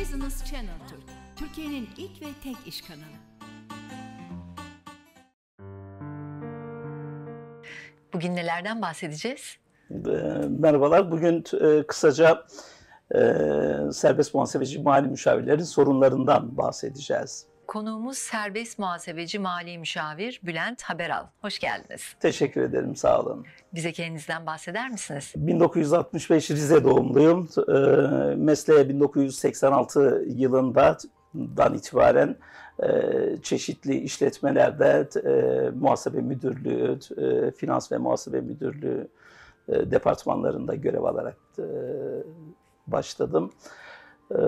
Business Channel Türk, Türkiye'nin ilk ve tek iş kanalı. Bugün nelerden bahsedeceğiz? E, Merhabalar. Bugün e, kısaca e, serbest muhasebeci mali müşavirlerin sorunlarından bahsedeceğiz. Konuğumuz serbest muhasebeci mali müşavir Bülent Haberal. Hoş geldiniz. Teşekkür ederim. Sağ olun. Bize kendinizden bahseder misiniz? 1965 Rize doğumluyum. E, mesleğe 1986 yılından itibaren e, çeşitli işletmelerde e, muhasebe müdürlüğü, e, finans ve muhasebe müdürlüğü e, departmanlarında görev alarak e, başladım. E,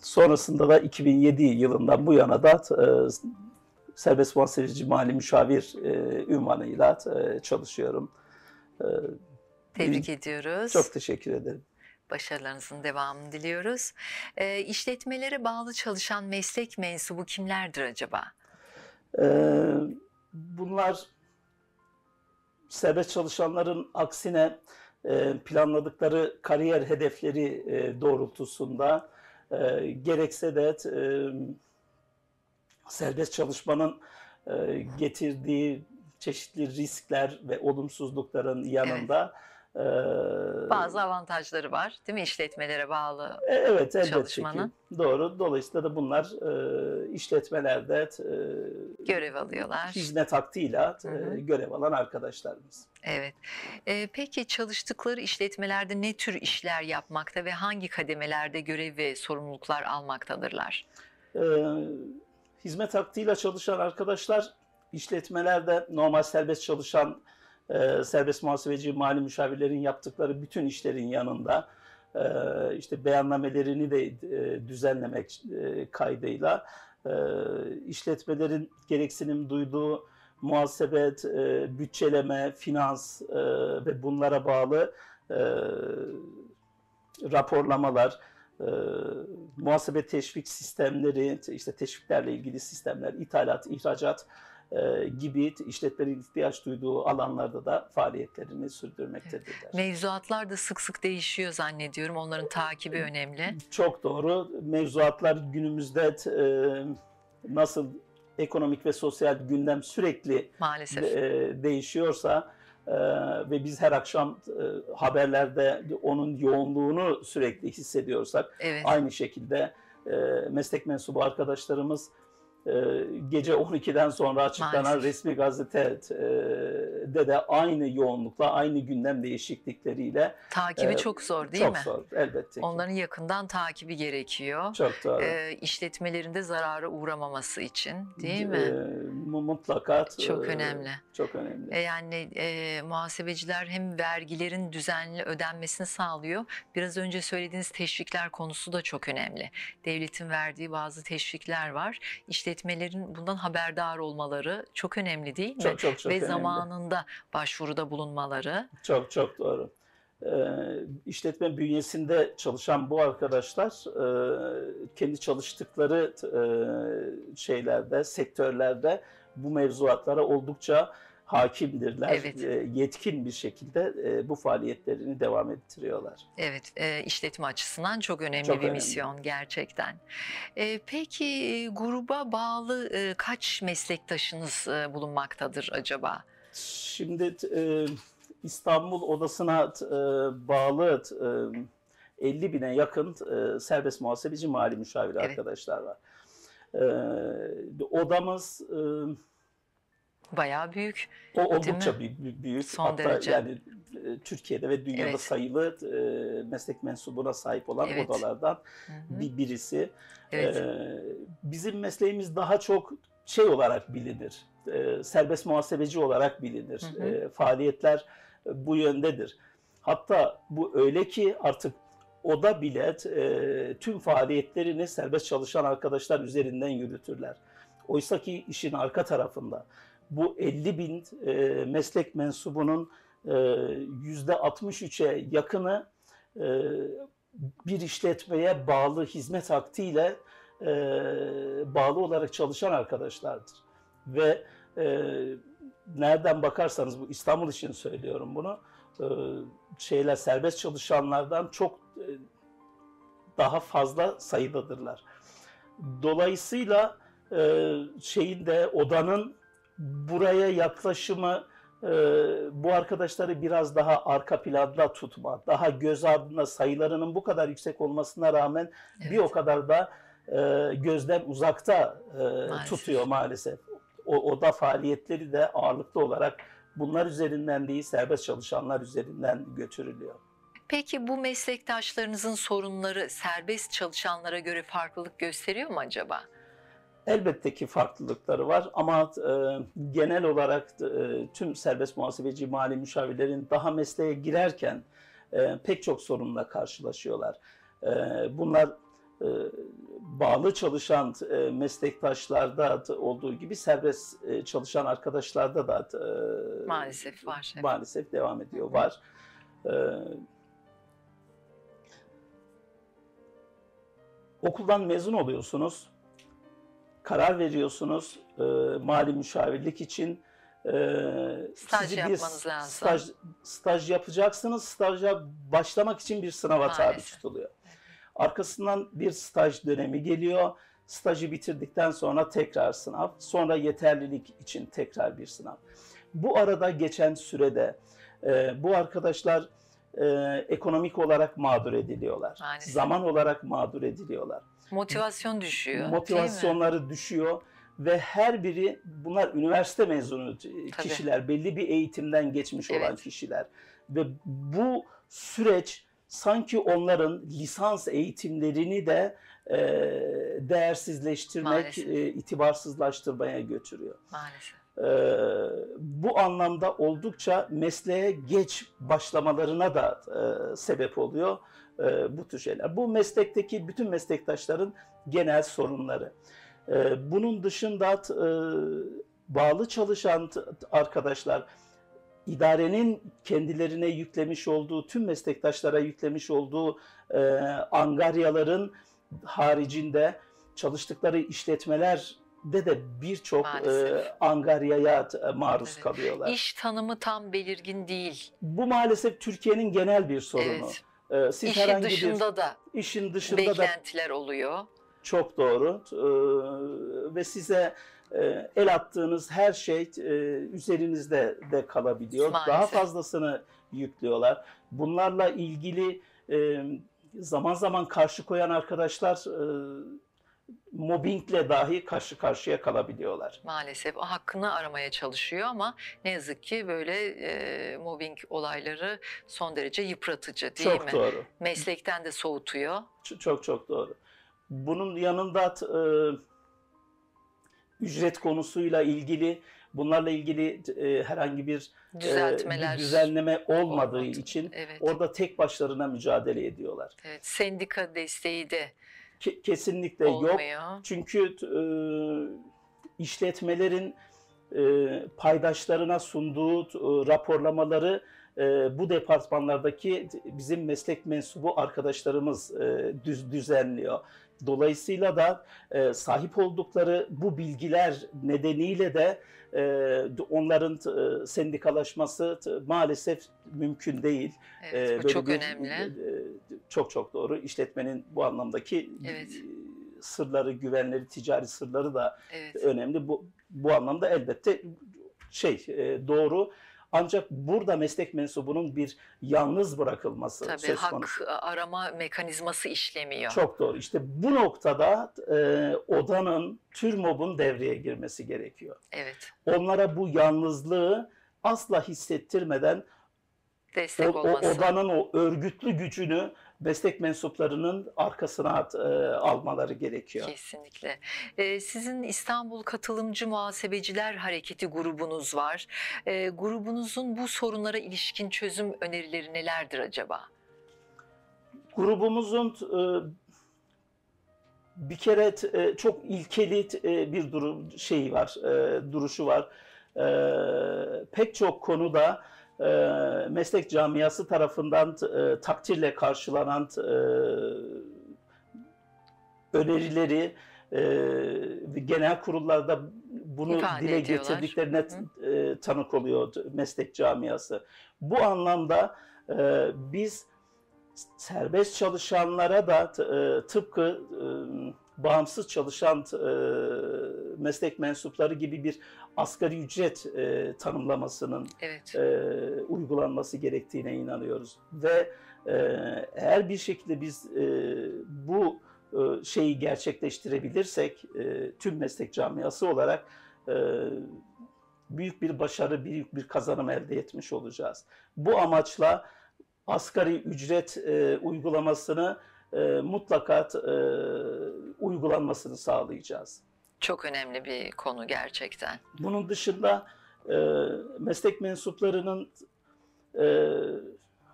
sonrasında da 2007 yılından bu yana da e, serbest muhasebeci mali müşavir e, ünvanıyla e, çalışıyorum. E, Tebrik ediyoruz. çok teşekkür ederim. Başarılarınızın devamını diliyoruz. E, işletmelere bağlı çalışan meslek mensubu kimlerdir acaba? Ee, bunlar serbest çalışanların aksine e, planladıkları kariyer hedefleri e, doğrultusunda e, gerekse de e, serbest çalışmanın e, getirdiği çeşitli riskler ve olumsuzlukların yanında e, Bazı avantajları var değil mi işletmelere bağlı? e, Evet elbette çalışmanın. ki. Doğru. Dolayısıyla da bunlar e, işletmelerde e, Görev alıyorlar. hizmet hakkıyla e, görev alan arkadaşlarımız. Evet. E, peki çalıştıkları işletmelerde ne tür işler yapmakta ve hangi kademelerde görev ve sorumluluklar almaktadırlar? E, hizmet hakkıyla çalışan arkadaşlar işletmelerde normal serbest çalışan e, serbest muhasebeci mali müşavirlerin yaptıkları bütün işlerin yanında e, işte beyannamelerini de e, düzenlemek e, kaydıyla işletmelerin gereksinim duyduğu muhasebe, e, bütçeleme, finans ve bunlara bağlı raporlamalar, muhasebe teşvik sistemleri, işte teşviklerle ilgili sistemler, ithalat, ihracat gibi işletmelerin ihtiyaç duyduğu alanlarda da faaliyetlerini sürdürmektedirler. Mevzuatlar da sık sık değişiyor zannediyorum. Onların takibi önemli. Çok doğru. Mevzuatlar günümüzde e, nasıl ekonomik ve sosyal gündem sürekli Maalesef. e, değişiyorsa e, ve biz her akşam e, haberlerde onun yoğunluğunu sürekli hissediyorsak Evet. aynı şekilde e, meslek mensubu arkadaşlarımız e, gece 12'den sonra açıklanan Maalesef. resmi gazetede de aynı yoğunlukla aynı gündem değişiklikleriyle Takibi e, çok zor değil çok mi? zor elbette ki. Onların yakından takibi gerekiyor. Çok doğru. E, işletmelerinde zarara uğramaması için değil E, mi? mu- mutlaka Çok e, önemli. Çok önemli. E, Yani e, muhasebeciler hem vergilerin düzenli ödenmesini sağlıyor. Biraz önce söylediğiniz teşvikler konusu da çok önemli. Devletin verdiği bazı teşvikler var. İşletmelerin bundan haberdar olmaları çok önemli değil mi? çok çok çok Ve önemli. zamanında başvuruda bulunmaları. Çok çok doğru. Ee, işletme bünyesinde çalışan bu arkadaşlar e, kendi çalıştıkları e, şeylerde, sektörlerde bu mevzuatlara oldukça hakimdirler. Evet. E, yetkin bir şekilde e, bu faaliyetlerini devam ettiriyorlar. Evet, e, işletme açısından çok önemli Çok bir önemli. misyon gerçekten. E, peki gruba bağlı e, kaç meslektaşınız e, bulunmaktadır acaba? Şimdi e, İstanbul Odası'na e, bağlı e, 50 bine yakın e, serbest muhasebeci mali müşavir Evet. arkadaşlar var. E, odamız e, Bayağı büyük. o oldukça büyük, büyük. Son hatta derece. yani e, Türkiye'de ve dünyada Evet. sayılı e, meslek mensubuna sahip olan Evet. odalardan Hı hı. bir birisi. Evet. Ee, bizim mesleğimiz daha çok şey olarak bilinir. Ee, serbest muhasebeci olarak bilinir. Hı hı. Ee, faaliyetler e, bu yöndedir. Hatta bu öyle ki artık oda bile e, tüm faaliyetlerini serbest çalışan arkadaşlar üzerinden yürütürler. Oysa ki işin arka tarafında bu 50 bin e, meslek mensubunun e, yüzde 63'e yakını e, bir işletmeye bağlı hizmet aktiyle e, bağlı olarak çalışan arkadaşlardır. Ve e, nereden bakarsanız bu İstanbul için söylüyorum bunu. e, şeyler serbest çalışanlardan çok e, daha fazla sayıdadırlar. Dolayısıyla e, şeyin de odanın buraya yaklaşımı e, bu arkadaşları biraz daha arka planda tutma, daha göz ardında sayılarının bu kadar yüksek olmasına rağmen bir Evet. o kadar da e, gözden uzakta e, Maalesef. tutuyor maalesef. O oda faaliyetleri de ağırlıklı olarak bunlar üzerinden değil serbest çalışanlar üzerinden götürülüyor. Peki bu meslektaşlarınızın sorunları serbest çalışanlara göre farklılık gösteriyor mu acaba? Elbette ki farklılıkları var ama e, genel olarak e, tüm serbest muhasebeci mali müşavirlerin daha mesleğe girerken e, pek çok sorunla karşılaşıyorlar. E, bunlar e, bağlı çalışan e, meslektaşlarda da olduğu gibi serbest e, çalışan arkadaşlarda da e, Maalesef var. evet. maalesef devam ediyor var. E, okuldan mezun oluyorsunuz, karar veriyorsunuz e, mali müşavirlik için. E, Staj sizi bir yapmanız lazım. Staj, staj yapacaksınız. Staja başlamak için bir sınava tabi Maalesef. tutuluyor. Arkasından bir staj dönemi geliyor. Stajı bitirdikten sonra tekrar sınav. Sonra yeterlilik için tekrar bir sınav. Bu arada geçen sürede e, bu arkadaşlar e, ekonomik olarak mağdur ediliyorlar. Maalesef. Zaman olarak mağdur ediliyorlar. Motivasyon düşüyor. Motivasyonları düşüyor ve her biri bunlar üniversite mezunu kişiler, belli bir eğitimden geçmiş olan Evet. kişiler ve bu süreç sanki onların lisans eğitimlerini de e, değersizleştirmek, Maalesef. e, itibarsızlaştırmaya götürüyor. Maalesef. Ee, bu anlamda oldukça mesleğe geç başlamalarına da e, sebep oluyor e, bu tür şeyler. Bu meslekteki bütün meslektaşların genel sorunları. E, bunun dışında e, bağlı çalışan arkadaşlar idarenin kendilerine yüklemiş olduğu, tüm meslektaşlara yüklemiş olduğu e, angaryaların haricinde çalıştıkları işletmelerde de birçok e, angaryaya e, maruz Evet. kalıyorlar. İş tanımı tam belirgin değil. Bu maalesef Türkiye'nin genel bir sorunu. Evet. E, siz İşin herhangi dışında da bir işin dışında da beklentiler oluyor. çok doğru E, ve size e, el attığınız her şey e, üzerinizde de kalabiliyor. Daha Maalesef. fazlasını yüklüyorlar. Bunlarla ilgili e, zaman zaman karşı koyan arkadaşlar e, mobbingle dahi karşı karşıya kalabiliyorlar. Maalesef hakkını aramaya çalışıyor ama ne yazık ki böyle e, mobbing olayları son derece yıpratıcı değil çok mi? doğru. Meslekten de soğutuyor. Çok çok doğru. Bunun yanında e, ücret konusuyla ilgili bunlarla ilgili e, herhangi bir, e, Düzeltmeler. bir düzenleme olmadığı olmadı. için Evet. orada tek başlarına mücadele ediyorlar. evet. Sendika desteği de Ke- kesinlikle yok. olmuyor. Çünkü t- e, işletmelerin e, paydaşlarına sunduğu e, raporlamaları e, bu departmanlardaki bizim meslek mensubu arkadaşlarımız e, düz, düzenliyor. Dolayısıyla da e, sahip oldukları bu bilgiler nedeniyle de e, onların e, sendikalaşması maalesef mümkün değil. Evet, bu böyle çok bir- önemli. e, Çok çok doğru. İşletmenin bu anlamdaki Evet. e, sırları, güvenleri, ticari sırları da Evet. önemli. Bu bu anlamda elbette şey e, doğru. Ancak burada meslek mensubunun bir yalnız bırakılması Tabii söz hak konusu. arama mekanizması işlemiyor. Çok doğru. İşte bu noktada e, odanın, TÜRMOB'un devreye girmesi gerekiyor. Evet. Onlara bu yalnızlığı asla hissettirmeden Destek o, o olması. odanın o örgütlü gücünü meslek mensuplarının arkasına e, almaları gerekiyor. Kesinlikle. Ee, sizin İstanbul Katılımcı Muhasebeciler Hareketi grubunuz var. Ee, grubunuzun bu sorunlara ilişkin çözüm önerileri nelerdir acaba? Grubumuzun e, bir kere e, çok ilkeli e, bir durum şeyi var, e, duruşu var. E, pek çok konuda e, meslek camiası tarafından e, takdirle karşılanan e, önerileri e, genel kurullarda bunu İfade dile ediyorlar. getirdiklerine e, tanık oluyor meslek camiası. Bu anlamda e, biz serbest çalışanlara da e, tıpkı e, bağımsız çalışan e, meslek mensupları gibi bir asgari ücret e, tanımlamasının Evet. e, uygulanması gerektiğine inanıyoruz. Ve e, eğer bir şekilde biz e, bu e, şeyi gerçekleştirebilirsek e, tüm meslek camiası olarak e, büyük bir başarı, büyük bir kazanım elde etmiş olacağız. Bu amaçla asgari ücret e, uygulamasını e, mutlaka e, uygulanmasını sağlayacağız. Çok önemli bir konu gerçekten. Bunun dışında e, meslek mensuplarının e,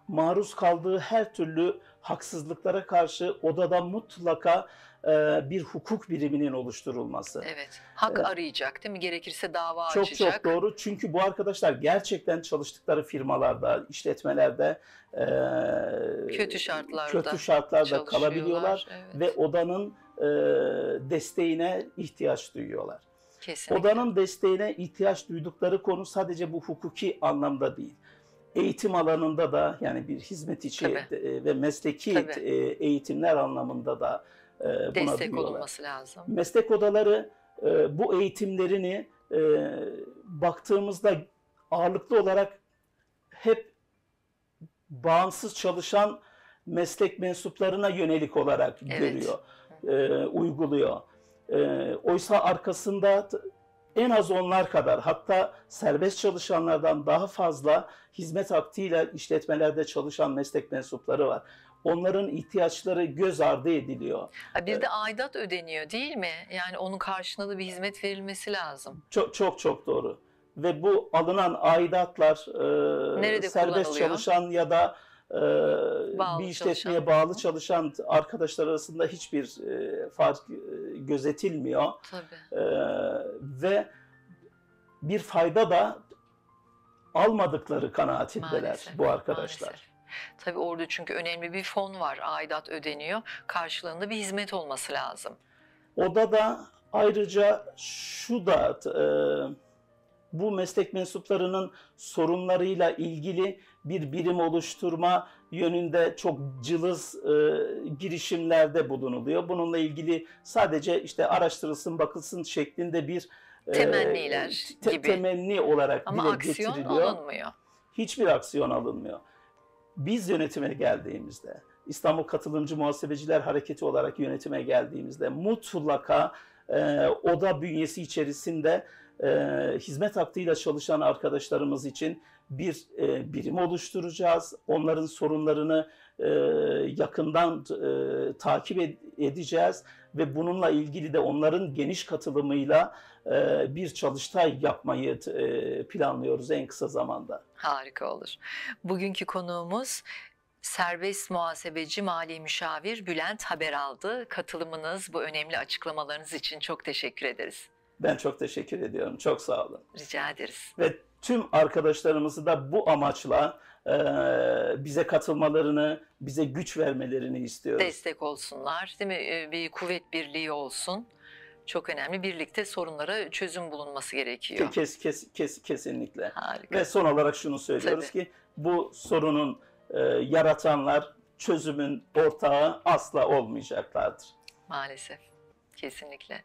maruz kaldığı her türlü haksızlıklara karşı odada mutlaka bir hukuk biriminin oluşturulması. Evet. Hak Evet. arayacak değil mi? Gerekirse dava Çok açacak. çok doğru. Çünkü bu arkadaşlar gerçekten çalıştıkları firmalarda, işletmelerde e, Kötü şartlarda kötü şartlarda kalabiliyorlar Evet. ve odanın e, desteğine ihtiyaç duyuyorlar. Kesinlikle. Odanın desteğine ihtiyaç duydukları konu sadece bu hukuki anlamda değil. Eğitim alanında da yani bir hizmet içi Tabii. e, ve mesleki Tabii. e, eğitimler anlamında da e, buna destek duyuyorlar. olunması lazım. Meslek odaları e, bu eğitimlerini e, baktığımızda ağırlıklı olarak hep bağımsız çalışan meslek mensuplarına yönelik olarak Evet. görüyor, e, uyguluyor. E, oysa arkasında en az onlar kadar hatta serbest çalışanlardan daha fazla hizmet hakkıyla işletmelerde çalışan meslek mensupları var. Onların ihtiyaçları göz ardı ediliyor. Ha, bir de aidat ödeniyor değil mi? Yani onun karşılığında da bir hizmet verilmesi lazım. Çok çok çok doğru. Ve bu alınan aidatlar e, Nerede serbest çalışan ya da e, Bağlı bir işletmeye çalışan. bağlı çalışan arkadaşlar arasında hiçbir e, fark gözetilmiyor. Tabii. Ve bir fayda da almadıkları kanaatindeler Maalesef, bu arkadaşlar. Maalesef. Tabii orada çünkü önemli bir fon var. Aidat ödeniyor. Karşılığında bir hizmet olması lazım. Odada ayrıca şu da e, bu meslek mensuplarının sorunlarıyla ilgili bir birim oluşturma yönünde çok cılız e, girişimlerde bulunuluyor. Bununla ilgili sadece işte araştırılsın, bakılsın şeklinde bir e, Temenniler te- gibi. temenni olarak Ama dile aksiyon getiriliyor alınmıyor. hiçbir aksiyon alınmıyor. Biz yönetime geldiğimizde, İstanbul Katılımcı Muhasebeciler Hareketi olarak yönetime geldiğimizde mutlaka e, oda bünyesi içerisinde e, hizmet hakkıyla çalışan arkadaşlarımız için bir e, birim oluşturacağız. Onların sorunlarını e, yakından e, takip ed- edeceğiz ve bununla ilgili de onların geniş katılımıyla e, bir çalıştay yapmayı e, planlıyoruz en kısa zamanda. Harika olur. Bugünkü konuğumuz serbest muhasebeci mali müşavir Bülent Haberaldı. Katılımınız, bu önemli açıklamalarınız için çok teşekkür ederiz. Ben çok teşekkür ediyorum. Çok sağ olun. Rica ederiz. Ve tüm arkadaşlarımızı da bu amaçla e, bize katılmalarını, bize güç vermelerini istiyoruz. Destek olsunlar, değil mi? Ee, Bir kuvvet birliği olsun. Çok önemli. Birlikte sorunlara çözüm bulunması gerekiyor. Kes, kes, kes, kesinlikle. Harika. Ve son olarak şunu söylüyoruz ki bu sorunun e, yaratanlar çözümün ortağı asla olmayacaklardır. Maalesef. Kesinlikle.